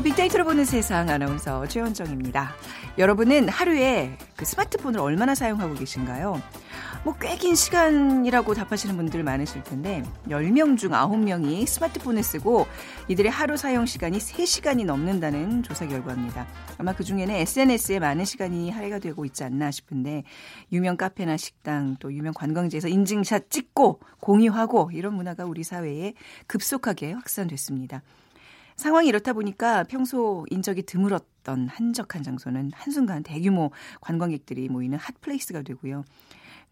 빅데이터로 보는 세상 아나운서 최원정입니다. 여러분은 하루에 그 스마트폰을 얼마나 사용하고 계신가요? 뭐 꽤 긴 시간이라고 답하시는 분들 많으실 텐데 10명 중 9명이 스마트폰을 쓰고 이들의 하루 사용 시간이 3시간이 넘는다는 조사 결과입니다. 아마 그중에는 SNS에 많은 시간이 할애가 되고 있지 않나 싶은데 유명 카페나 식당 또 유명 관광지에서 인증샷 찍고 공유하고 이런 문화가 우리 사회에 급속하게 확산됐습니다. 상황이 이렇다 보니까 평소 인적이 드물었던 한적한 장소는 한순간 대규모 관광객들이 모이는 hot place가 되고요.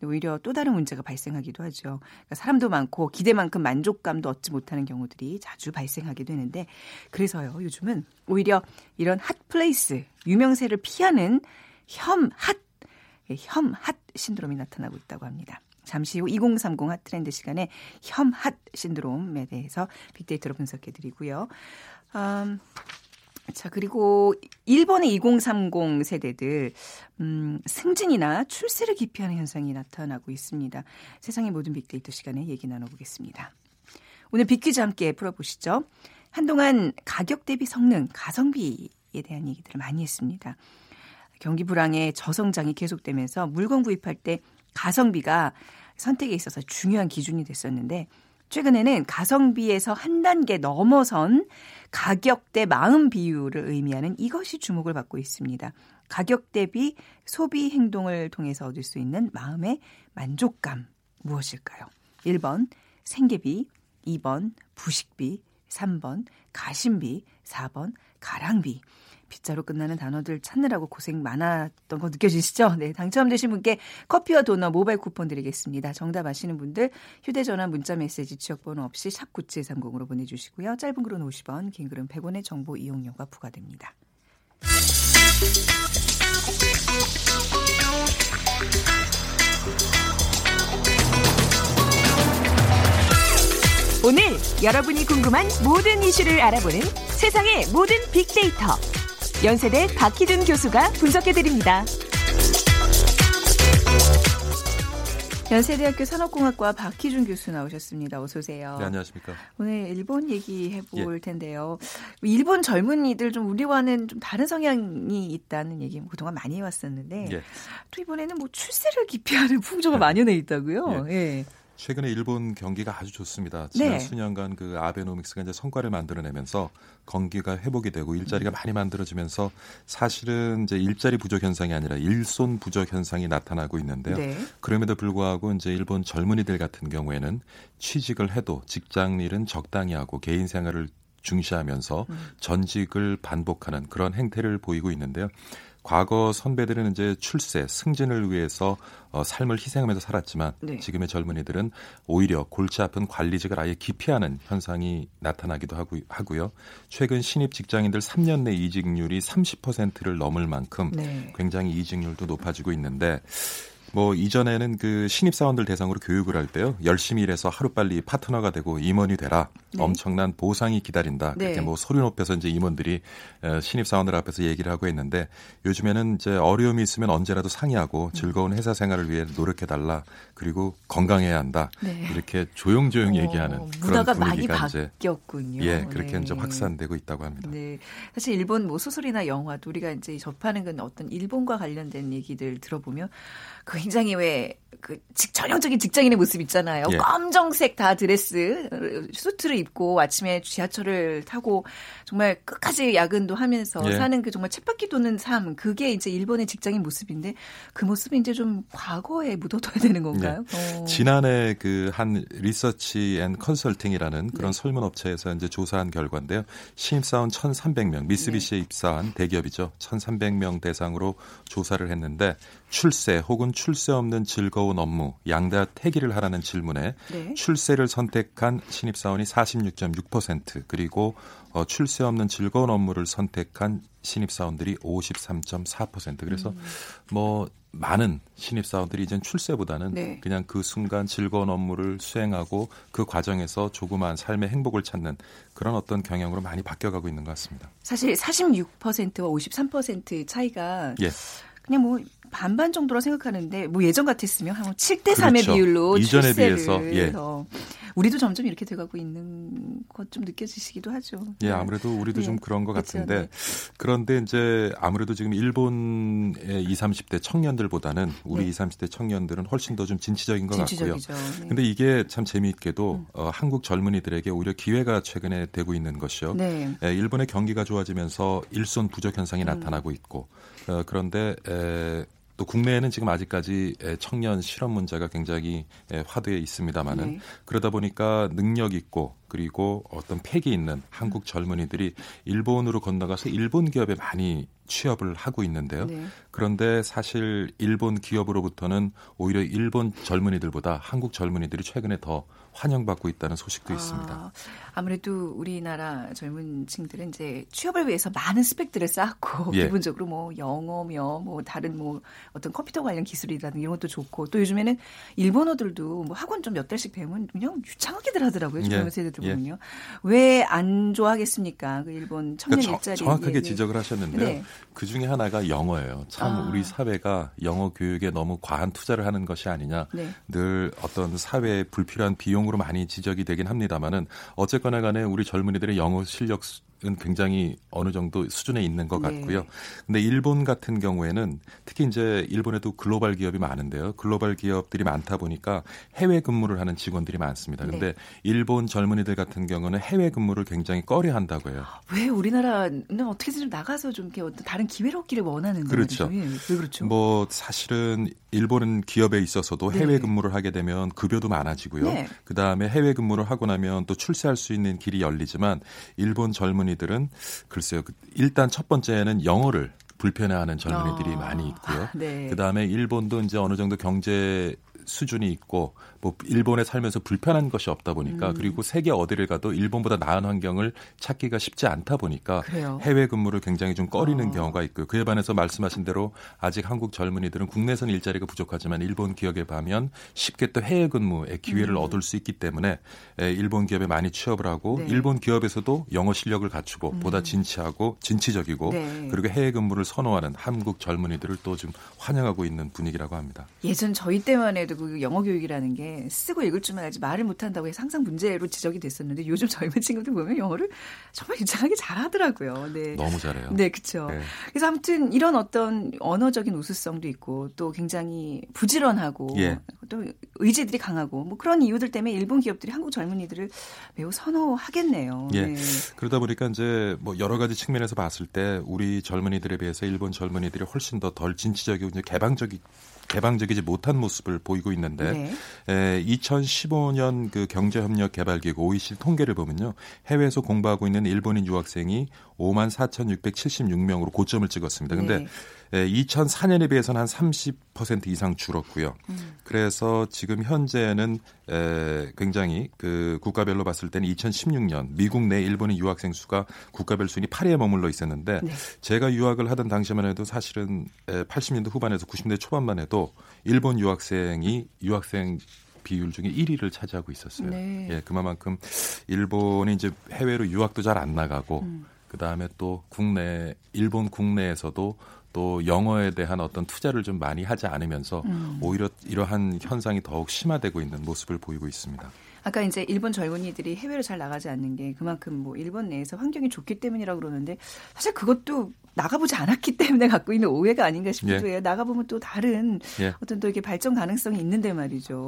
오히려 또 다른 문제가 발생하기도 하죠. 그러니까 사람도 많고 기대만큼 만족감도 얻지 못하는 경우들이 자주 발생하게 되는데 그래서요 요즘은 오히려 이런 hot place 유명세를 피하는 혐hot 예, 혐hot 신드롬이 나타나고 있다고 합니다. 잠시 후 2030 핫트렌드 시간에 혐핫 신드롬에 대해서 빅데이터로 분석해 드리고요. 음, 자, 그리고 일본의 2030 세대들, 음, 승진이나 출세를 기피하는 현상이 나타나고 있습니다. 세상의 모든 빅데이터 시간에 얘기 나눠보겠습니다. 오늘 빅퀴즈 함께 풀어보시죠. 한동안 가격 대비 성능, 가성비에 대한 얘기들을 많이 했습니다. 경기 불황의 저성장이 계속되면서 물건 구입할 때 가성비가 선택에 있어서 중요한 기준이 됐었는데 최근에는 가성비에서 한 단계 넘어선 가격 대 마음 비율을 의미하는 이것이 주목을 받고 있습니다. 가격 대비 소비 행동을 통해서 얻을 수 있는 마음의 만족감 무엇일까요? 1번 생계비, 2번 부식비, 3번 가심비, 4번 가랑비. 빗자로 끝나는 단어들 찾느라고 고생 많았던 거 느껴지시죠? 네, 당첨되신 분께 커피와 도넛 모바일 쿠폰 드리겠습니다. 정답 아시는 분들 휴대전화 문자 메시지 지역번호 없이 샵 9730으로 보내주시고요. 짧은 글은 50원, 긴 글은 100원의 정보 이용료가 부과됩니다. 오늘 여러분이 궁금한 모든 이슈를 알아보는 세상의 모든 빅데이터. 연세대 박희준 교수가 분석해드립니다. 연세대학교 산업공학과 박희준 교수 나오셨습니다. 어서 오세요. 네, 안녕하십니까. 오늘 일본 얘기해 볼 예. 텐데요. 일본 젊은이들 좀 우리와는 좀 다른 성향이 있다는 얘기 그동안 많이 해왔었는데 예. 또 이번에는 뭐 출세를 기피하는 풍조가 만연해 있다고요. 예. 예. 최근에 일본 경기가 아주 좋습니다. 지난 네. 수년간 그 아베노믹스가 이제 성과를 만들어내면서 경기가 회복이 되고 일자리가 많이 만들어지면서 사실은 이제 일자리 부족 현상이 아니라 일손 부족 현상이 나타나고 있는데요. 네. 그럼에도 불구하고 이제 일본 젊은이들 같은 경우에는 취직을 해도 직장 일은 적당히 하고 개인 생활을 중시하면서 음. 전직을 반복하는 그런 행태를 보이고 있는데요. 과거 선배들은 이제 출세, 승진을 위해서 어, 삶을 희생하면서 살았지만 네. 지금의 젊은이들은 오히려 골치 아픈 관리직을 아예 기피하는 현상이 나타나기도 하고, 하고요. 최근 신입 직장인들 3년 내 이직률이 30%를 넘을 만큼 네. 굉장히 이직률도 높아지고 있는데 뭐 이전에는 그 신입 사원들 대상으로 교육을 할 때요 열심히 일해서 하루 빨리 파트너가 되고 임원이 되라 네. 엄청난 보상이 기다린다 네. 그렇게 뭐 소리 높여서 이제 임원들이 어, 신입 사원들 앞에서 얘기를 하고 있는데 요즘에는 이제 어려움이 있으면 언제라도 상의하고 음. 즐거운 회사 생활을 위해 노력해 달라 그리고 건강해야 한다 네. 이렇게 조용조용 어, 얘기하는 그런 분위기가 이제 바뀌었군요. 예 그렇게 네. 이제 확산되고 있다고 합니다. 네 사실 일본 뭐 소설이나 영화도 우리가 이제 접하는 건 어떤 일본과 관련된 얘기들 들어보면 그 굉장히 왜그 전형적인 직장인의 모습 있잖아요. 예. 검정색 다 드레스, 수트를 입고 아침에 지하철을 타고 정말 끝까지 야근도 하면서 예. 사는 그 정말 쳇바퀴 도는 삶. 그게 이제 일본의 직장인 모습인데 그 모습이 이제 좀 과거에 묻어둬야 되는 건가요? 예. 어. 지난해 그 한 research and consulting이라는 그런 네. 설문 업체에서 이제 조사한 결과인데요. 신입사원 1,300명, 미쓰비시에 네. 입사한 대기업이죠. 1,300명 대상으로 조사를 했는데 출세 혹은 출세 없는 즐거운 업무 양자택일을 하라는 질문에 네. 출세를 선택한 신입사원이 46.6% 그리고 어, 출세 없는 즐거운 업무를 선택한 신입사원들이 53.4% 그래서 음. 뭐 많은 신입사원들이 이젠 출세보다는 네. 그냥 그 순간 즐거운 업무를 수행하고 그 과정에서 조그마한 삶의 행복을 찾는 그런 어떤 경향으로 많이 바뀌어가고 있는 것 같습니다. 사실 46%와 53% 차이가 예. 그냥 뭐 반반 정도로 생각하는데 뭐 예전 같았으면 한 7대 3의 그렇죠. 비율로 이전에 비해서 예. 우리도 점점 이렇게 돼가고 있는 것 좀 느껴지시기도 하죠. 예, 아무래도 우리도 네. 좀 그런 것 그렇죠. 같은데 네. 그런데 이제 아무래도 지금 일본의 20, 30대 청년들보다는 우리 네. 20, 30대 청년들은 훨씬 더 좀 진취적인 것 진취적이죠. 같고요. 네. 근데 이게 참 재미있게도 음. 어, 한국 젊은이들에게 오히려 기회가 최근에 되고 있는 것이요. 네. 예, 일본의 경기가 좋아지면서 일손 부족 현상이 음. 나타나고 있고 어, 그런데 에, 또 국내에는 지금 아직까지 청년 실업 문제가 굉장히 화두에 있습니다만은 네. 그러다 보니까 능력 있고 그리고 어떤 패기 있는 한국 젊은이들이 일본으로 건너가서 일본 기업에 많이 취업을 하고 있는데요. 네. 그런데 사실 일본 기업으로부터는 오히려 일본 젊은이들보다 한국 젊은이들이 최근에 더 환영받고 있다는 소식도 아, 있습니다. 아무래도 우리나라 젊은 층들은 이제 취업을 위해서 많은 스펙들을 쌓고 예. 기본적으로 뭐 영어며 뭐 다른 뭐 어떤 컴퓨터 관련 기술이라든 이런 것도 좋고 또 요즘에는 일본어들도 뭐 학원 좀 몇 달씩 배우면 그냥 유창하게들 하더라고요. 젊은 예. 세대들 보면요. 예. 왜안 좋아하겠습니까? 그 일본 청년 그러니까 일자리 정확하게 예, 예. 지적을 하셨는데요. 네. 그 중에 하나가 영어예요. 참 아. 우리 사회가 영어 교육에 너무 과한 투자를 하는 것이 아니냐. 네. 늘 어떤 사회에 불필요한 비용 내용으로 많이 지적이 되긴 합니다만은 어쨌거나 간에 우리 젊은이들의 영어 실력 은 굉장히 어느 정도 수준에 있는 것 네. 같고요. 네. 근데 일본 같은 경우에는 특히 이제 일본에도 글로벌 기업이 많은데요. 글로벌 기업들이 많다 보니까 해외 근무를 하는 직원들이 많습니다. 네. 근데 네. 일본 젊은이들 같은 경우는 해외 근무를 굉장히 꺼려 한다고 해요. 왜 우리나라는 어떻게든 나가서 좀 이렇게 어떤 다른 기회를 얻기를 원하는 그렇죠. 왜 그렇죠? 뭐 사실은 일본은 기업에 있어서도 해외 네. 근무를 하게 되면 급여도 많아지고요. 네. 그다음에 해외 근무를 하고 나면 또 출세할 수 있는 길이 열리지만 일본 젊은이 젊은이들은 글쎄요. 그 일단 첫 번째는 영어를 불편해하는 젊은이들이 어. 많이 있고요. 네. 그 다음에 일본도 이제 어느 정도 경제 수준이 있고 뭐 일본에 살면서 불편한 것이 없다 보니까 음. 그리고 세계 어디를 가도 일본보다 나은 환경을 찾기가 쉽지 않다 보니까 그래요. 해외 근무를 굉장히 좀 꺼리는 어. 경우가 있고요. 그에 반해서 말씀하신 대로 아직 한국 젊은이들은 국내선 일자리가 부족하지만 일본 기업에 가면 쉽게 또 해외 근무의 기회를 음. 얻을 수 있기 때문에 일본 기업에 많이 취업을 하고 네. 일본 기업에서도 영어 실력을 갖추고 음. 보다 진취하고 진취적이고 네. 그리고 해외 근무를 선호하는 한국 젊은이들을 또 좀 환영하고 있는 분위기라고 합니다. 예전 저희 때만 해도 그 영어 교육이라는 게 쓰고 읽을 줄만 알지 말을 못한다고 해서 항상 문제로 지적이 됐었는데 요즘 젊은 친구들 보면 영어를 정말 유창하게 잘하더라고요. 네. 너무 잘해요. 네, 그렇죠. 네. 그래서 아무튼 이런 어떤 언어적인 우수성도 있고 또 굉장히 부지런하고 예. 또 의지들이 강하고 뭐 그런 이유들 때문에 일본 기업들이 한국 젊은이들을 매우 선호하겠네요. 예. 네. 그러다 보니까 이제 뭐 여러 가지 측면에서 봤을 때 우리 젊은이들에 비해서 일본 젊은이들이 훨씬 더 덜 진취적이고 이제 개방적이 개방적이지 못한 모습을 보이고 있는데 네. 에, 2015년 그 경제협력 개발기구 OECD 통계를 보면요 해외에서 공부하고 있는 일본인 유학생이 5만 4,676명으로 고점을 찍었습니다. 근데 네. 2004년에 비해서는 한 30% 이상 줄었고요. 음. 그래서 지금 현재는 에, 굉장히 그 국가별로 봤을 때는 2016년 미국 내 일본인 유학생 수가 국가별 순위 8위에 머물러 있었는데 네. 제가 유학을 하던 당시만 해도 사실은 80년대 후반에서 90년대 초반만 해도 일본 유학생이 유학생 비율 중에 1위를 차지하고 있었어요. 네. 예, 그만큼 일본이 이제 해외로 유학도 잘 안 나가고 음. 그 다음에 또 국내 일본 국내에서도 또 영어에 대한 어떤 투자를 좀 많이 하지 않으면서 음. 오히려 이러한 현상이 더욱 심화되고 있는 모습을 보이고 있습니다. 아까 이제 일본 젊은이들이 해외로 잘 나가지 않는 게 그만큼 뭐 일본 내에서 환경이 좋기 때문이라고 그러는데 사실 그것도 나가보지 않았기 때문에 갖고 있는 오해가 아닌가 싶기도 예. 해요. 나가보면 또 다른 예. 어떤 또 이렇게 발전 가능성이 있는데 말이죠.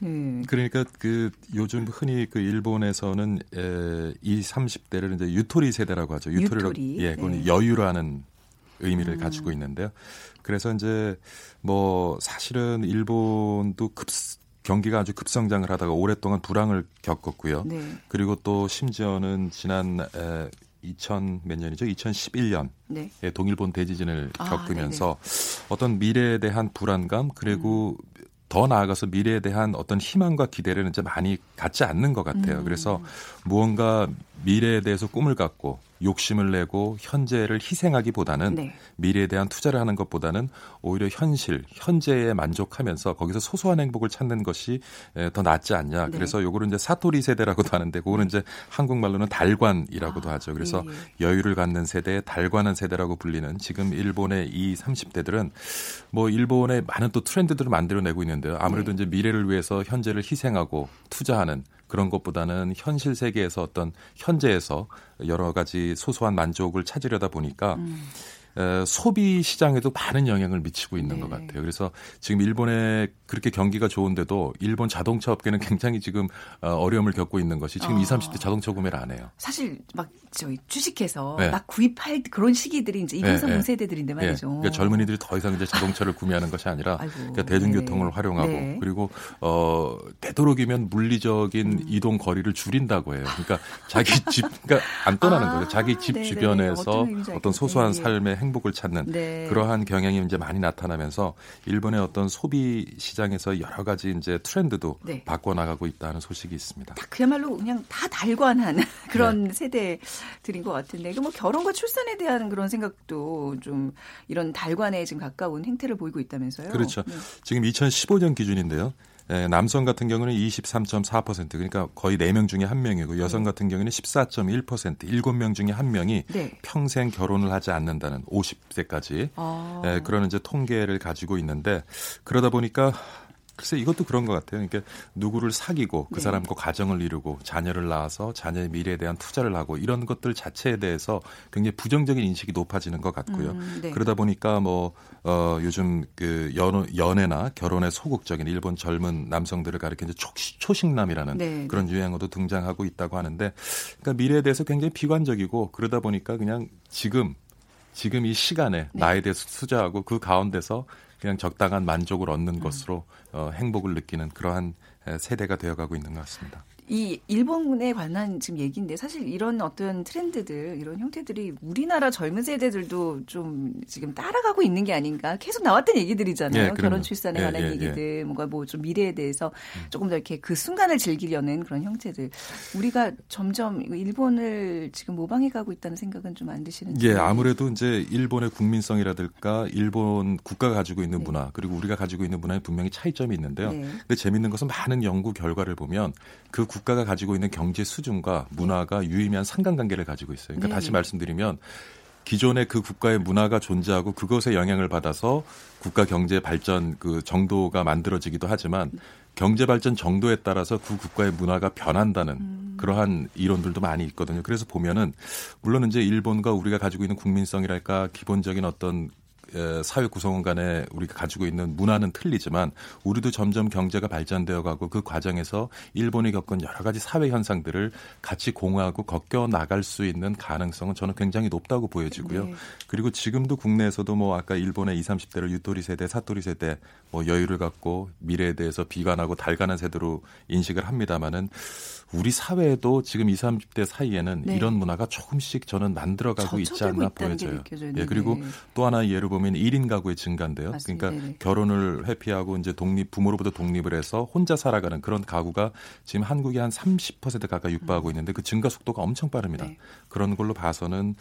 네. 그러니까 그 요즘 흔히 그 일본에서는 에, 이 30대를 이제 유토리 세대라고 하죠. 유토리라고 유토리. 예, 그건 네. 여유라는 의미를 음. 가지고 있는데요. 그래서 이제 뭐 사실은 일본도 급 경기가 아주 급성장을 하다가 오랫동안 불황을 겪었고요. 네. 그리고 또 심지어는 지난 에, 2000 몇 년이죠? 2011년 네. 에 동일본 대지진을 아, 겪으면서 네네. 어떤 미래에 대한 불안감 그리고 음. 더 나아가서 미래에 대한 어떤 희망과 기대를 이제 많이 갖지 않는 것 같아요. 음. 그래서 무언가 미래에 대해서 꿈을 갖고 욕심을 내고 현재를 희생하기보다는 네. 미래에 대한 투자를 하는 것보다는 오히려 현실, 현재에 만족하면서 거기서 소소한 행복을 찾는 것이 더 낫지 않냐. 네. 그래서 요거를 이제 사토리 세대라고도 하는데 그거는 이제 한국말로는 달관이라고도 아, 하죠. 그래서 예, 예. 여유를 갖는 세대, 달관한 세대라고 불리는 지금 일본의 이 30대들은 뭐 일본의 많은 또 트렌드들을 만들어내고 있는데요. 아무래도 네. 이제 미래를 위해서 현재를 희생하고 투자하는 그런 것보다는 현실 세계에서 어떤 현재에서 여러 가지 소소한 만족을 찾으려다 보니까 음. 소비 시장에도 많은 영향을 미치고 있는 네. 것 같아요. 그래서 지금 일본에 그렇게 경기가 좋은데도 일본 자동차 업계는 굉장히 지금 어, 어려움을 겪고 있는 것이 지금 어. 20, 30대 자동차 구매를 안 해요. 사실 막 저희 주식해서 네. 막 구입할 그런 시기들이 이제 2, 3, 4세대들인데 말이죠. 네. 그러니까 젊은이들이 더 이상 이제 자동차를 구매하는 것이 아니라 그러니까 대중교통을 네. 활용하고 네. 그리고 어 되도록이면 물리적인 음. 이동 거리를 줄인다고 해요. 그러니까 자기 집 그러니까 안 떠나는 아, 거예요. 자기 집 네네. 주변에서 어떤 소소한 삶의 행복을 찾는 네. 그러한 경향이 이제 많이 나타나면서 일본의 어떤 소비 시장에서 여러 가지 이제 트렌드도 네. 바꿔 나가고 있다는 소식이 있습니다. 그야말로 그냥 다 달관한 그런 네. 세대 드린 것 같은데 뭐 결혼과 출산에 대한 그런 생각도 좀 이런 달관에 지금 가까운 행태를 보이고 있다면서요? 그렇죠. 네. 지금 2015년 기준인데요. 예, 남성 같은 경우는 23.4% 그러니까 거의 4명 중에 1명이고 여성 네. 같은 경우는 14.1% 7명 중에 1명이 네. 평생 결혼을 하지 않는다는 50세까지 아. 예, 그런 이제 통계를 가지고 있는데 그러다 보니까 글쎄 이것도 그런 것 같아요. 그러니까 누구를 사귀고 그 네. 사람과 가정을 이루고 자녀를 낳아서 자녀의 미래에 대한 투자를 하고 이런 것들 자체에 대해서 굉장히 부정적인 인식이 높아지는 것 같고요. 음, 네. 그러다 보니까 뭐 어, 요즘 그 연, 연애나 결혼에 소극적인 일본 젊은 남성들을 가리키는 초, 초식남이라는 네. 그런 유행어도 등장하고 있다고 하는데 그러니까 미래에 대해서 굉장히 비관적이고 그러다 보니까 그냥 지금 지금 이 시간에 네. 나에 대해서 투자하고 그 가운데서 그냥 적당한 만족을 얻는 음. 것으로 어, 행복을 느끼는 그러한 세대가 되어가고 있는 것 같습니다. 이 일본에 관한 지금 얘기인데 사실 이런 어떤 트렌드들 이런 형태들이 우리나라 젊은 세대들도 좀 지금 따라가고 있는 게 아닌가 계속 나왔던 얘기들이잖아요. 예, 결혼 출산에 예, 관한 예, 얘기들 예. 뭔가 뭐 좀 미래에 대해서 음. 조금 더 이렇게 그 순간을 즐기려는 그런 형태들 우리가 점점 일본을 지금 모방해 가고 있다는 생각은 좀 안 드시는지? 예, 아무래도 이제 일본의 국민성이라든가 일본 국가가 가지고 있는 네. 문화 그리고 우리가 가지고 있는 문화에 분명히 차이점이 있는데요. 네. 근데 재밌는 것은 많은 연구 결과를 보면 그 국 가가 가지고 있는 경제 수준과 문화가 유의미한 상관관계를 가지고 있어요. 그러니까 네. 다시 말씀드리면 기존의 그 국가의 문화가 존재하고 그것에 영향을 받아서 국가 경제 발전 그 정도가 만들어지기도 하지만 경제 발전 정도에 따라서 그 국가의 문화가 변한다는 음. 그러한 이론들도 많이 있거든요. 그래서 보면은 물론 이제 일본과 우리가 가지고 있는 국민성이랄까 기본적인 어떤 사회 구성원 간에 우리가 가지고 있는 문화는 틀리지만 우리도 점점 경제가 발전되어 가고 그 과정에서 일본이 겪은 여러 가지 사회 현상들을 같이 공유하고 겪어 나갈 수 있는 가능성은 저는 굉장히 높다고 보여지고요. 네. 그리고 지금도 국내에서도 뭐 아까 일본의 20, 30대를 유토리 세대, 사토리 세대 뭐 여유를 갖고 미래에 대해서 비관하고 달관한 세대로 인식을 합니다마는 우리 사회에도 지금 20, 30대 사이에는 네. 이런 문화가 조금씩 저는 만들어가고 있지 않나 보여져요. 예, 그리고 네. 또 하나 예를 보면 1인 가구의 증가인데요. 맞습니다. 그러니까 네. 결혼을 회피하고 이제 독립 부모로부터 독립을 해서 혼자 살아가는 그런 가구가 지금 한국이 한30% 가까이 육박하고 음. 있는데 그 증가 속도가 엄청 빠릅니다. 네. 그런 걸로 봐서는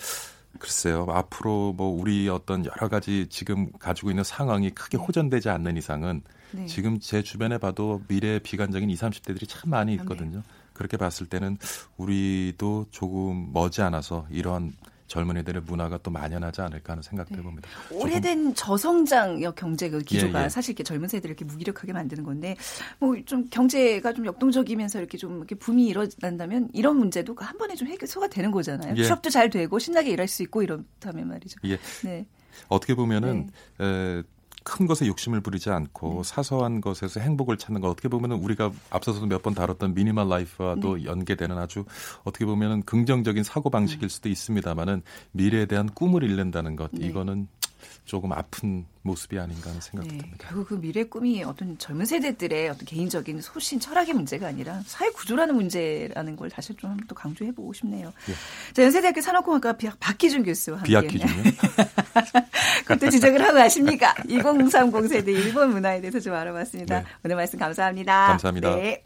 글쎄요. 앞으로 뭐 우리 어떤 여러 가지 지금 가지고 있는 상황이 크게 네. 호전되지 않는 이상은 네. 지금 제 주변에 봐도 미래 비관적인 20, 30대들이 참 많이 있거든요. 그렇게 봤을 때는 우리도 조금 머지않아서 이런 젊은이들의 문화가 또 만연하지 않을까 하는 생각도 네. 해봅니다. 오래된 저성장 경제 그 기조가 예, 예. 사실 이렇게 젊은 세대를 이렇게 무기력하게 만드는 건데 뭐 좀 경제가 좀 역동적이면서 이렇게 좀 이렇게 붐이 일어난다면 이런 문제도 한 번에 좀 해소가 되는 거잖아요. 예. 취업도 잘 되고 신나게 일할 수 있고 이렇다면 말이죠. 예. 네. 어떻게 보면은 네. 에, 큰 것에 욕심을 부리지 않고 네. 사소한 것에서 행복을 찾는 것 어떻게 보면은 우리가 앞서서도 몇 번 다뤘던 미니멀 라이프와도 네. 연계되는 아주 어떻게 보면은 긍정적인 사고 방식일 네. 수도 있습니다만은 미래에 대한 꿈을 잃는다는 것 네. 이거는 조금 아픈 모습이 아닌가 하는 생각도 네, 듭니다. 결국 그 미래 꿈이 어떤 젊은 세대들의 어떤 개인적인 소신, 철학의 문제가 아니라 사회 구조라는 문제라는 걸 다시 좀 또 강조해 보고 싶네요. 예. 자, 연세대학교 산업공학과 박기준 교수와 함께. 비학기준이요? 그것도 지적을 하고 가십니까? 2030 세대 일본 문화에 대해서 좀 알아봤습니다. 네. 오늘 말씀 감사합니다. 감사합니다. 네.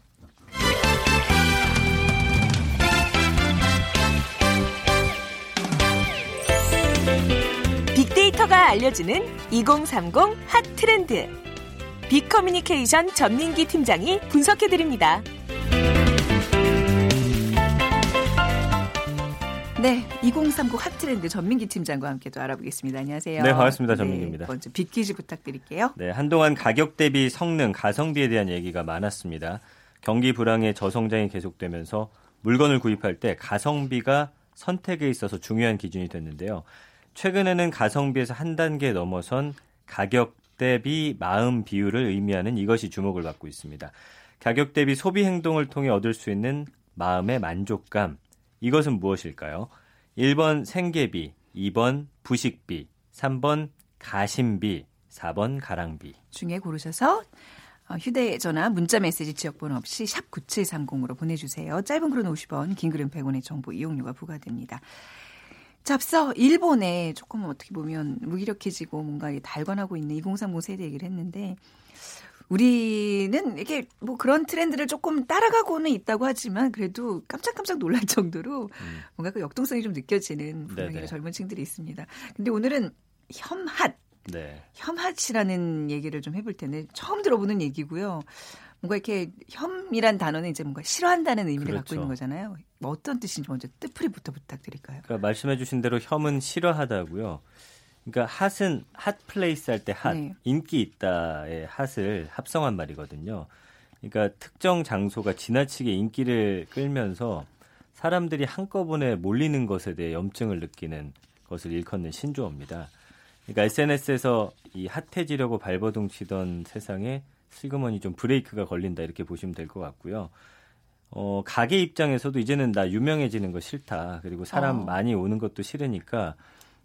빅데이터가 알려주는 2030 핫 트렌드. 빅커뮤니케이션 전민기 팀장이 분석해드립니다. 네, 2030 핫트렌드 전민기 팀장과 함께 또 알아보겠습니다. 안녕하세요. 네, 반갑습니다. 전민기입니다. 네, 먼저 빅퀴즈 부탁드릴게요. 네, 한동안 가격 대비 성능, 가성비에 대한 얘기가 많았습니다. 경기 불황의 저성장이 계속되면서 물건을 구입할 때 가성비가 선택에 있어서 중요한 기준이 됐는데요. 최근에는 가성비에서 한 단계 넘어선 가격 대비 마음 비율을 의미하는 이것이 주목을 받고 있습니다. 가격 대비 소비 행동을 통해 얻을 수 있는 마음의 만족감. 이것은 무엇일까요? 1번 생계비, 2번 부식비, 3번 가심비, 4번 가랑비. 중에 고르셔서 어, 휴대전화, 문자메시지 지역번호 없이 샵 9730으로 보내주세요. 짧은 글은 50원, 긴 글은 100원의 정보 이용료가 부과됩니다. 자, 앞서 일본에 조금 어떻게 보면 무기력해지고 뭔가 달관하고 있는 2030 세대 얘기를 했는데 우리는 이게 뭐 그런 트렌드를 조금 따라가고는 있다고 하지만 그래도 깜짝깜짝 놀랄 정도로 음. 뭔가 그 역동성이 좀 느껴지는 분명히 젊은 층들이 있습니다. 근데 오늘은 혐핫 네. 혐핫이라는 얘기를 좀 해볼 텐데 처음 들어보는 얘기고요. 뭔가 이렇게 혐이란 단어는 이제 뭔가 싫어한다는 의미를 그렇죠. 갖고 있는 거잖아요. 뭐 어떤 뜻인지 먼저 뜻풀이부터 부탁드릴까요? 그러니까 말씀해주신 대로 혐은 싫어하다고요. 그러니까 hot은 hot place 할 때 hot, 네. 인기 있다의 hot을 합성한 말이거든요. 그러니까 특정 장소가 지나치게 인기를 끌면서 사람들이 한꺼번에 몰리는 것에 대해 염증을 느끼는 것을 일컫는 신조어입니다. 그러니까 SNS에서 이 hot해지려고 발버둥 치던 세상에 슬그머니 좀 브레이크가 걸린다 이렇게 보시면 될 것 같고요. 어, 가게 입장에서도 이제는 나 유명해지는 거 싫다. 그리고 사람 어. 많이 오는 것도 싫으니까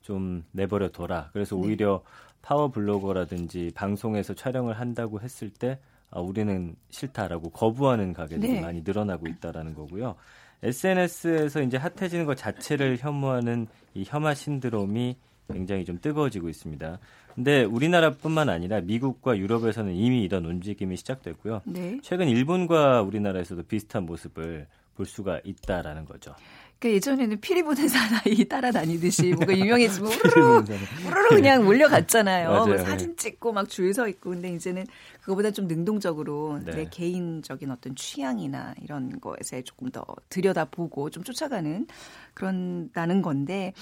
좀 내버려 둬라. 그래서 네. 오히려 파워 블로거라든지 방송에서 촬영을 한다고 했을 때 아, 우리는 싫다라고 거부하는 가게들이 네. 많이 늘어나고 있다라는 거고요. SNS에서 이제 핫해지는 것 자체를 혐오하는 이 혐화 신드롬이 굉장히 좀 뜨거워지고 있습니다. 근데 우리나라뿐만 아니라 미국과 유럽에서는 이미 이런 움직임이 시작됐고요. 네. 최근 일본과 우리나라에서도 비슷한 모습을 볼 수가 있다라는 거죠. 그러니까 예전에는 피리 보는 사나이 따라다니듯이 뭔가 유명해지면 우르르 우르르 그냥 몰려갔잖아요. 뭐 사진 찍고 막 줄 서 있고 근데 이제는 그거보다 좀 능동적으로 네. 내 개인적인 어떤 취향이나 이런 거에서 조금 더 들여다보고 좀 쫓아가는 그런다는 건데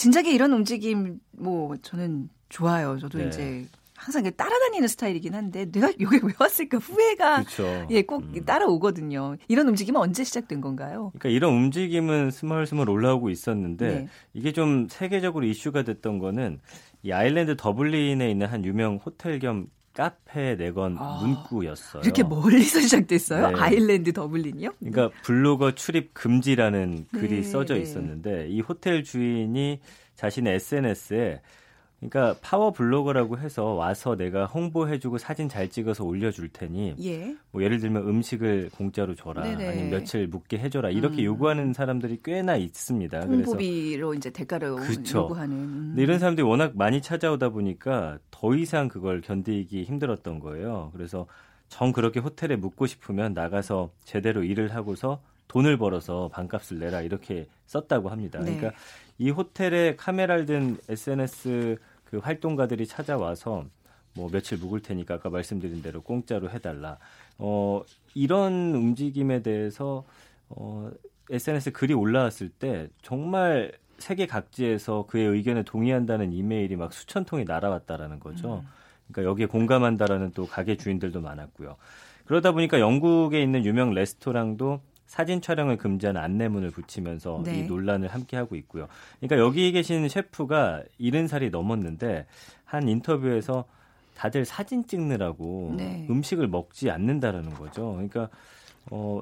진작에 이런 움직임 뭐 저는 좋아요. 저도 네. 이제 항상 따라다니는 스타일이긴 한데 내가 여기 왜 왔을까 후회가 그렇죠. 예꼭 음. 따라오거든요. 이런 움직임은 언제 시작된 건가요? 그러니까 이런 움직임은 스멀스멀 올라오고 있었는데 네. 이게 좀 세계적으로 이슈가 됐던 거는 이 아일랜드 더블린에 있는 한 유명 호텔 겸 카페 내건 아, 문구였어요. 이렇게 멀리서 시작됐어요? 네. 아일랜드 더블린이요? 그러니까 블로거 출입 금지라는 글이 네, 써져 네. 있었는데 이 호텔 주인이 자신의 SNS에 그러니까 파워 블로거라고 해서 와서 내가 홍보해주고 사진 잘 찍어서 올려줄 테니 예. 뭐 예를 들면 음식을 공짜로 줘라 네네. 아니면 며칠 묵게 해줘라 이렇게 음. 요구하는 사람들이 꽤나 있습니다. 홍보비로 이제 대가를 그렇죠. 요구하는. 음. 근데 이런 사람들이 워낙 많이 찾아오다 보니까 더 이상 그걸 견디기 힘들었던 거예요. 그래서 정 그렇게 호텔에 묵고 싶으면 나가서 제대로 일을 하고서 돈을 벌어서 반값을 내라 이렇게 썼다고 합니다. 네. 그러니까 이 호텔에 카메라를 든 SNS 그 활동가들이 찾아와서 뭐 며칠 묵을 테니까 아까 말씀드린 대로 공짜로 해달라. 어, 이런 움직임에 대해서 어, SNS 글이 올라왔을 때 정말 세계 각지에서 그의 의견에 동의한다는 이메일이 막 수천 통이 날아왔다라는 거죠. 음. 그러니까 여기에 공감한다라는 또 가게 주인들도 많았고요. 그러다 보니까 영국에 있는 유명 레스토랑도 사진 촬영을 금지하는 안내문을 붙이면서 네. 이 논란을 함께 하고 있고요. 그러니까 여기 계신 셰프가 70살이 넘었는데 한 인터뷰에서 다들 사진 찍느라고 네. 음식을 먹지 않는다라는 거죠. 그러니까 어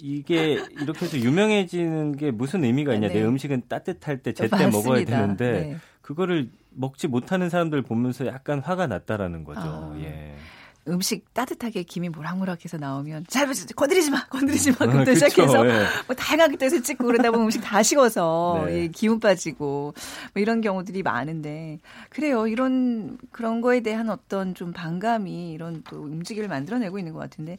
이게 이렇게 해서 유명해지는 게 무슨 의미가 있냐? 네. 내 음식은 따뜻할 때 제때 먹어야 되는데 네. 그거를 먹지 못하는 사람들 보면서 약간 화가 났다라는 거죠. 아. 예. 음식 따뜻하게 김이 모락모락해서 나오면 잘 건드리지 마, 건드리지 마. 그부터 아, 시작해서 예. 뭐 다양하게 떠서 찍고 그러다 보면 음식 다 식어서 네. 예, 기운 빠지고 뭐 이런 경우들이 많은데 그래요. 이런 그런 거에 대한 어떤 좀 반감이 이런 또 움직임을 만들어내고 있는 것 같은데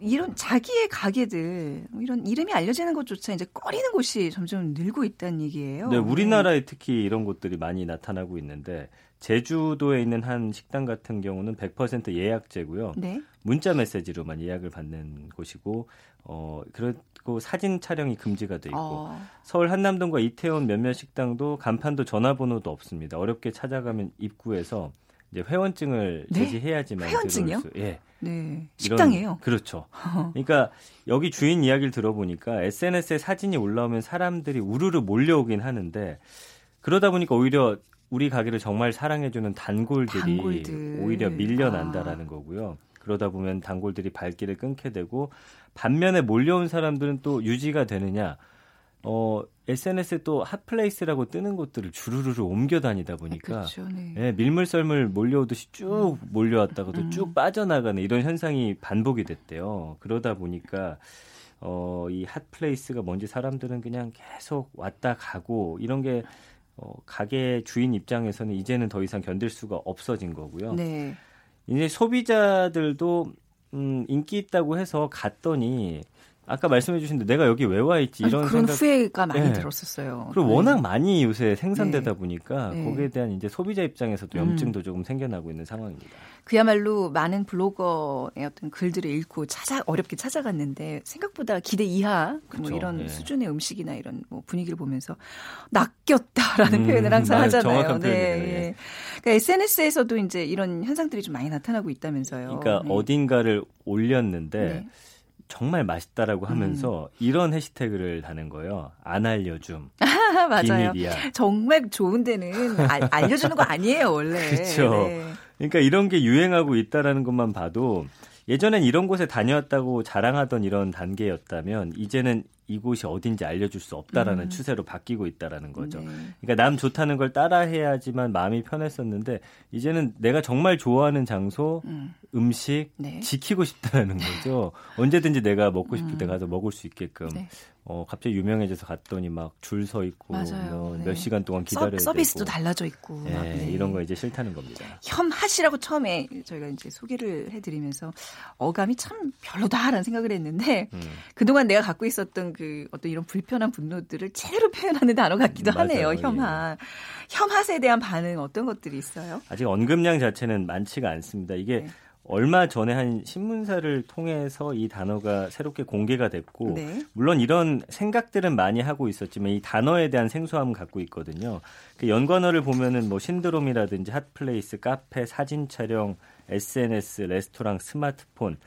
이런 자기의 가게들 뭐 이런 이름이 알려지는 것조차 이제 꺼리는 곳이 점점 늘고 있다는 얘기예요. 네, 우리나라에 특히 이런 곳들이 많이 나타나고 있는데 제주도에 있는 한 식당 같은 경우는 100% 예약제고요. 네. 문자 메시지로만 예약을 받는 곳이고 어 그리고 사진 촬영이 금지가 돼 있고 어. 서울 한남동과 이태원 몇몇 식당도 간판도 전화번호도 없습니다. 어렵게 찾아가면 입구에서 이제 회원증을 네? 제시해야지만 회원증이요? 수, 예. 네. 식당이에요. 그렇죠. 그러니까 여기 주인 이야기를 들어보니까 SNS에 사진이 올라오면 사람들이 우르르 몰려오긴 하는데 그러다 보니까 오히려 우리 가게를 정말 사랑해주는 단골들이 단골들. 오히려 밀려난다라는 아. 거고요. 그러다 보면 단골들이 발길을 끊게 되고 반면에 몰려온 사람들은 또 유지가 되느냐? 어, SNS에 또 핫플레이스라고 뜨는 곳들을 주르르르 옮겨 다니다 보니까 그렇죠, 네. 예, 밀물썰물 몰려오듯이 쭉 음. 몰려왔다가도 음. 쭉 빠져나가는 이런 현상이 반복이 됐대요. 그러다 보니까 어, 이 핫플레이스가 뭔지 사람들은 그냥 계속 왔다 가고 이런 게 어, 가게 주인 입장에서는 이제는 더 이상 견딜 수가 없어진 거고요. 네. 이제 소비자들도 음, 인기 있다고 해서 갔더니 아까 말씀해 주신 데 내가 여기 왜 와 있지 이런 그런 생각... 후회가 많이 네. 들었었어요. 그리고 네. 워낙 많이 요새 생산되다 네. 보니까 네. 거기에 대한 이제 소비자 입장에서도 음. 염증도 음. 조금 생겨나고 있는 상황입니다. 그야말로 많은 블로거의 어떤 글들을 읽고 찾아 어렵게 찾아갔는데 생각보다 기대 이하 뭐 이런 예. 수준의 음식이나 이런 뭐 분위기를 보면서 낚였다라는 음, 표현을 항상 하잖아요. 네. 예. 그러니까 SNS에서도 이제 이런 현상들이 좀 많이 나타나고 있다면서요. 그러니까 네. 어딘가를 올렸는데 네. 정말 맛있다라고 음. 하면서 음. 이런 해시태그를 다는 거예요. 안 알려줌. 맞아요. 비밀이야. 정말 좋은 데는 아, 알려주는 거 아니에요, 원래. 그렇죠. 네. 그러니까 이런 게 유행하고 있다라는 것만 봐도 예전엔 이런 곳에 다녀왔다고 자랑하던 이런 단계였다면 이제는 이곳이 어딘지 알려줄 수 없다라는 음. 추세로 바뀌고 있다라는 거죠. 네. 그러니까 남 좋다는 걸 따라해야지만 마음이 편했었는데 이제는 내가 정말 좋아하는 장소, 음. 식 네. 지키고 싶다라는 거죠. 언제든지 내가 먹고 싶을 때 음. 가서 먹을 수 있게끔 네. 어, 갑자기 유명해져서 갔더니 막 줄 서 있고 뭐 네. 몇 시간 동안 기다려야 서, 비스도 달라져 있고 네, 네. 이런 거 이제 싫다는 겁니다. 혐하시라고 처음에 저희가 이제 소개를 해드리면서 어감이 참 별로다라는 생각을 했는데 음. 그동안 내가 갖고 있었던 그 어떤 이런 불편한 분노들을 제대로 표현하는 단어 같기도 맞아요. 하네요. 혐하. 예. 혐핫에 대한 반응 어떤 것들이 있어요? 아직 언급량 자체는 많지가 않습니다. 이게 네. 얼마 전에 한 신문사를 통해서 이 단어가 새롭게 공개가 됐고 네. 물론 이런 생각들은 많이 하고 있었지만 이 단어에 대한 생소함을 갖고 있거든요. 그 연관어를 보면은 뭐 신드롬이라든지 핫플레이스, 카페, 사진 촬영, SNS, 레스토랑, 스마트폰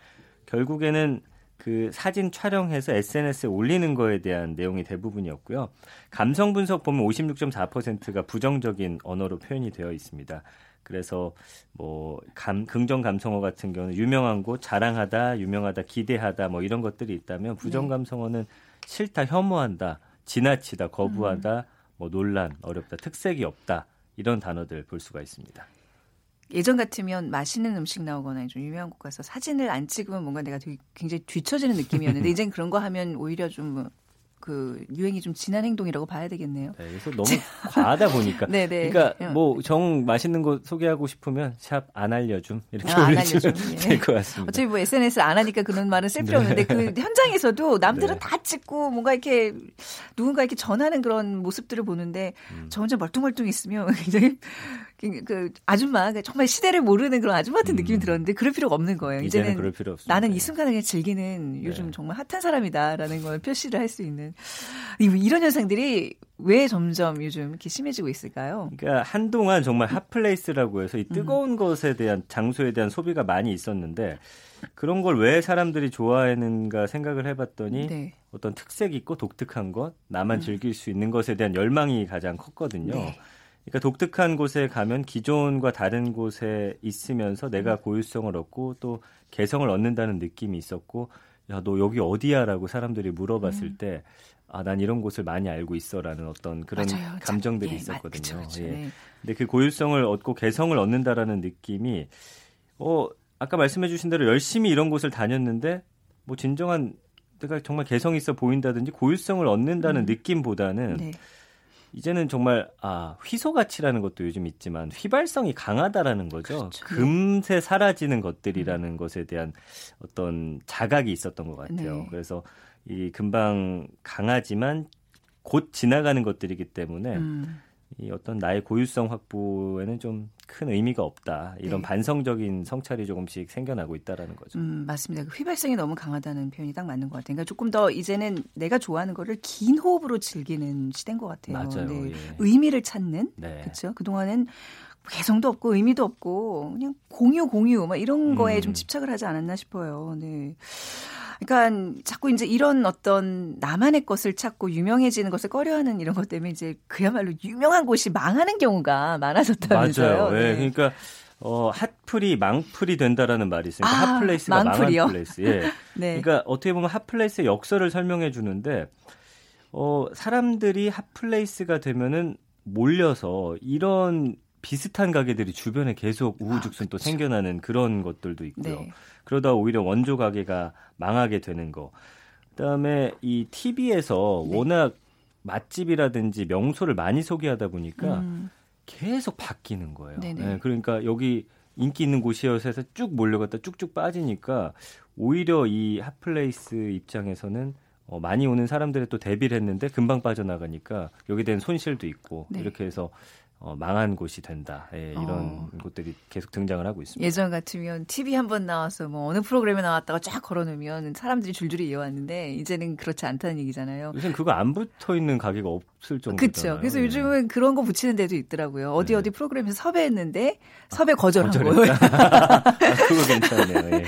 결국에는 그 사진 촬영해서 SNS에 올리는 거에 대한 내용이 대부분이었고요. 감성 분석 보면 56.4%가 부정적인 언어로 표현이 되어 있습니다. 그래서 뭐 감, 긍정 감성어 같은 경우는 유명한 곳 자랑하다, 유명하다, 기대하다 뭐 이런 것들이 있다면 부정 네. 감성어는 싫다, 혐오한다, 지나치다, 거부하다, 음. 뭐 논란, 어렵다, 특색이 없다 이런 단어들 볼 수가 있습니다. 예전 같으면 맛있는 음식 나오거나 좀 유명한 곳 가서 사진을 안 찍으면 뭔가 내가 되게 굉장히 뒤처지는 느낌이었는데 이젠 그런 거 하면 오히려 좀그 유행이 좀 지난 행동이라고 봐야 되겠네요. 네, 그래서 너무 과하다 보니까. 네네. 네. 그러니까 뭐 정 맛있는 거 소개하고 싶으면 샵 안 알려줌 이렇게 아, 올리시면 예. 될것 같습니다. 어차피 뭐 SNS 안 하니까 그런 말은 쓸 필요 없는데 그 현장에서도 남들은 네. 다 찍고 뭔가 이렇게 누군가 이렇게 전하는 그런 모습들을 보는데 음. 저 혼자 멀뚱멀뚱 있으면 굉장히 그, 그 아줌마 그 정말 시대를 모르는 그런 아줌마 같은 음. 느낌이 들었는데 그럴 필요가 없는 거예요. 이제는, 이제는 그럴 필요 나는 이 순간을 그냥 즐기는 요즘 네. 정말 핫한 사람이다라는 걸 표시를 할 수 있는 이런 현상들이 왜 점점 요즘 이렇게 심해지고 있을까요? 그러니까 한동안 정말 핫플레이스라고 해서 이 뜨거운 음. 것에 대한 장소에 대한 소비가 많이 있었는데 그런 걸 왜 사람들이 좋아하는가 생각을 해봤더니 네. 어떤 특색 있고 독특한 것, 나만 음. 즐길 수 있는 것에 대한 열망이 가장 컸거든요. 네. 그러니까 독특한 곳에 가면 기존과 다른 곳에 있으면서 내가 음. 고유성을 얻고 또 개성을 얻는다는 느낌이 있었고 야 너 여기 어디야라고 사람들이 물어봤을 음. 때 아, 난 이런 곳을 많이 알고 있어라는 어떤 그런 맞아요. 감정들이 예, 있었거든요. 그쵸, 그쵸, 예. 네. 근데 그 고유성을 얻고 개성을 얻는다라는 느낌이 어, 아까 말씀해 주신 대로 열심히 이런 곳을 다녔는데 뭐 진정한 내가 정말 개성 있어 보인다든지 고유성을 얻는다는 음. 느낌보다는 네. 이제는 정말 아 휘소 가치라는 것도 요즘 있지만 휘발성이 강하다라는 거죠. 그렇죠. 금세 사라지는 것들이라는 음. 것에 대한 어떤 자각이 있었던 것 같아요. 네. 그래서 이 금방 강하지만 곧 지나가는 것들이기 때문에 음. 이 어떤 나의 고유성 확보에는 좀 큰 의미가 없다. 이런 네. 반성적인 성찰이 조금씩 생겨나고 있다라는 거죠. 음, 맞습니다. 그 휘발성이 너무 강하다는 표현이 딱 맞는 것 같아요. 그러니까 조금 더 이제는 내가 좋아하는 거를 긴 호흡으로 즐기는 시대인 것 같아요. 맞아요. 네. 예. 의미를 찾는. 네. 그렇죠. 그동안은 개성도 없고 의미도 없고 그냥 공유 공유 막 이런 거에 음. 좀 집착을 하지 않았나 싶어요. 네. 그러니까 자꾸 이제 이런 어떤 나만의 것을 찾고 유명해지는 것을 꺼려하는 이런 것 때문에 이제 그야말로 유명한 곳이 망하는 경우가 많아졌다면서요. 맞아요. 네. 네. 그러니까 어, 핫플이 망플이 된다라는 말이 있으니까 아, 핫플레이스가 망플이요? 망한 플레이스. 예. 네. 그러니까 어떻게 보면 핫플레이스의 역설을 설명해 주는데 어, 사람들이 핫플레이스가 되면은 몰려서 이런 비슷한 가게들이 주변에 계속 우후죽순 아, 또 생겨나는 그런 것들도 있고요. 네. 그러다 오히려 원조 가게가 망하게 되는 거. 그다음에 이 TV에서 네. 워낙 맛집이라든지 명소를 많이 소개하다 보니까 음. 계속 바뀌는 거예요. 네, 그러니까 여기 인기 있는 곳이어서 해서 쭉 몰려갔다 쭉쭉 빠지니까 오히려 이 핫플레이스 입장에서는 어, 많이 오는 사람들의 또 대비를 했는데 금방 빠져나가니까 여기에 대한 손실도 있고 네. 이렇게 해서 어, 망한 곳이 된다. 예, 이런 어. 곳들이 계속 등장을 하고 있습니다. 예전 같으면 TV 한 번 나와서 뭐 어느 프로그램에 나왔다가 쫙 걸어놓으면 사람들이 줄줄이 이어왔는데 이제는 그렇지 않다는 얘기잖아요. 요즘 그거 안 붙어 있는 가게가 없을 정도잖아요. 그렇죠. 그래서 예. 요즘은 그런 거 붙이는 데도 있더라고요. 어디 네. 어디 프로그램에서 섭외했는데 섭외 거절한 거예요. 아, 그거 괜찮네요. 예.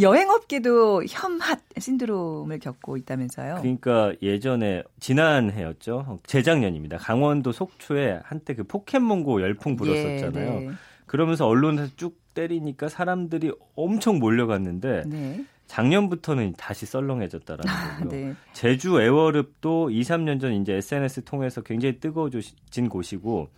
여행업계도 혐핫 신드롬을 겪고 있다면서요? 그러니까 예전에 지난해였죠. 재작년입니다. 강원도 속초에 한때 그 포켓몬고 열풍 불었었잖아요. 예, 네. 그러면서 언론에서 쭉 때리니까 사람들이 엄청 몰려갔는데 네. 작년부터는 다시 썰렁해졌다라는 아, 거고요. 네. 제주 애월읍도 2, 3년 전 이제 SNS 통해서 굉장히 뜨거워진 곳이고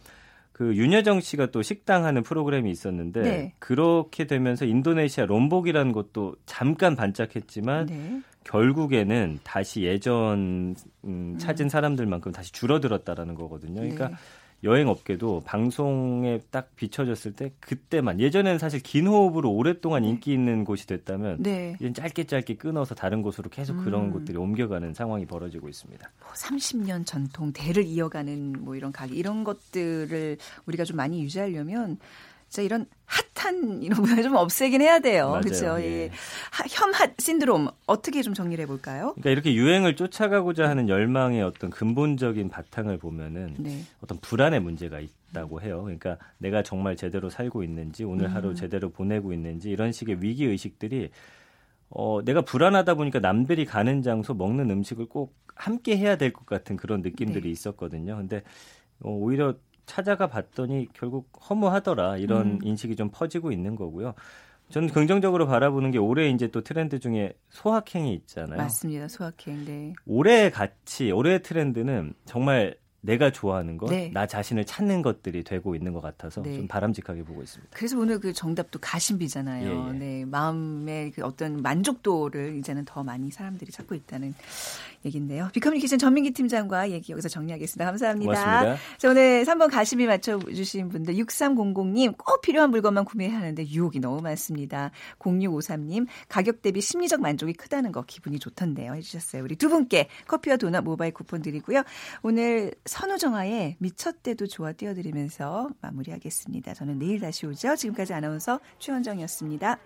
그 윤여정 씨가 또 식당 하는 프로그램이 있었는데 네. 그렇게 되면서 인도네시아 롬복이라는 것도 잠깐 반짝했지만 네. 결국에는 다시 예전 음, 찾은 음. 사람들만큼 다시 줄어들었다라는 거거든요. 그러니까 네. 여행 업계도 방송에 딱 비춰졌을 때 그때만 예전에는 사실 긴 호흡으로 오랫동안 네. 인기 있는 곳이 됐다면 네. 이제 짧게 짧게 끊어서 다른 곳으로 계속 음. 그런 곳들이 옮겨가는 상황이 벌어지고 있습니다. 뭐 30년 전통 대를 이어가는 뭐 이런 가게 이런 것들을 우리가 좀 많이 유지하려면 자 이런 핫한 이런 문화 좀 없애긴 해야 돼요. 그렇죠? 예. 예. 혐핫 신드롬 어떻게 좀 정리를 해볼까요? 그러니까 이렇게 유행을 쫓아가고자 하는 열망의 어떤 근본적인 바탕을 보면은 네. 어떤 불안의 문제가 있다고 해요. 그러니까 내가 정말 제대로 살고 있는지 오늘 음. 하루 제대로 보내고 있는지 이런 식의 위기 의식들이 어, 내가 불안하다 보니까 남들이 가는 장소 먹는 음식을 꼭 함께 해야 될 것 같은 그런 느낌들이 네. 있었거든요. 근데 어, 오히려 찾아가 봤더니 결국 허무하더라 이런 음. 인식이 좀 퍼지고 있는 거고요. 저는 긍정적으로 바라보는 게 올해 이제 또 트렌드 중에 소확행이 있잖아요. 맞습니다. 소확행. 네. 올해의 가치, 올해의 트렌드는 정말 내가 좋아하는 것, 네. 나 자신을 찾는 것들이 되고 있는 것 같아서 네. 좀 바람직하게 보고 있습니다. 그래서 오늘 그 정답도 가심비잖아요. 예, 예. 네, 마음의 그 어떤 만족도를 이제는 더 많이 사람들이 찾고 있다는 얘기인데요. 비커뮤니케이션 전민기 팀장과 얘기 여기서 정리하겠습니다. 감사합니다. 고맙습니다. 자, 오늘 3번 가심이 맞춰주신 분들 6300님 꼭 필요한 물건만 구매해야 하는데 유혹이 너무 많습니다. 0653님 가격 대비 심리적 만족이 크다는 거 기분이 좋던데요. 해주셨어요. 우리 두 분께 커피와 도넛 모바일 쿠폰 드리고요. 오늘 선우정아의 미쳤대도 좋아 띄워드리면서 마무리하겠습니다. 저는 내일 다시 오죠. 지금까지 아나운서 최원정이었습니다.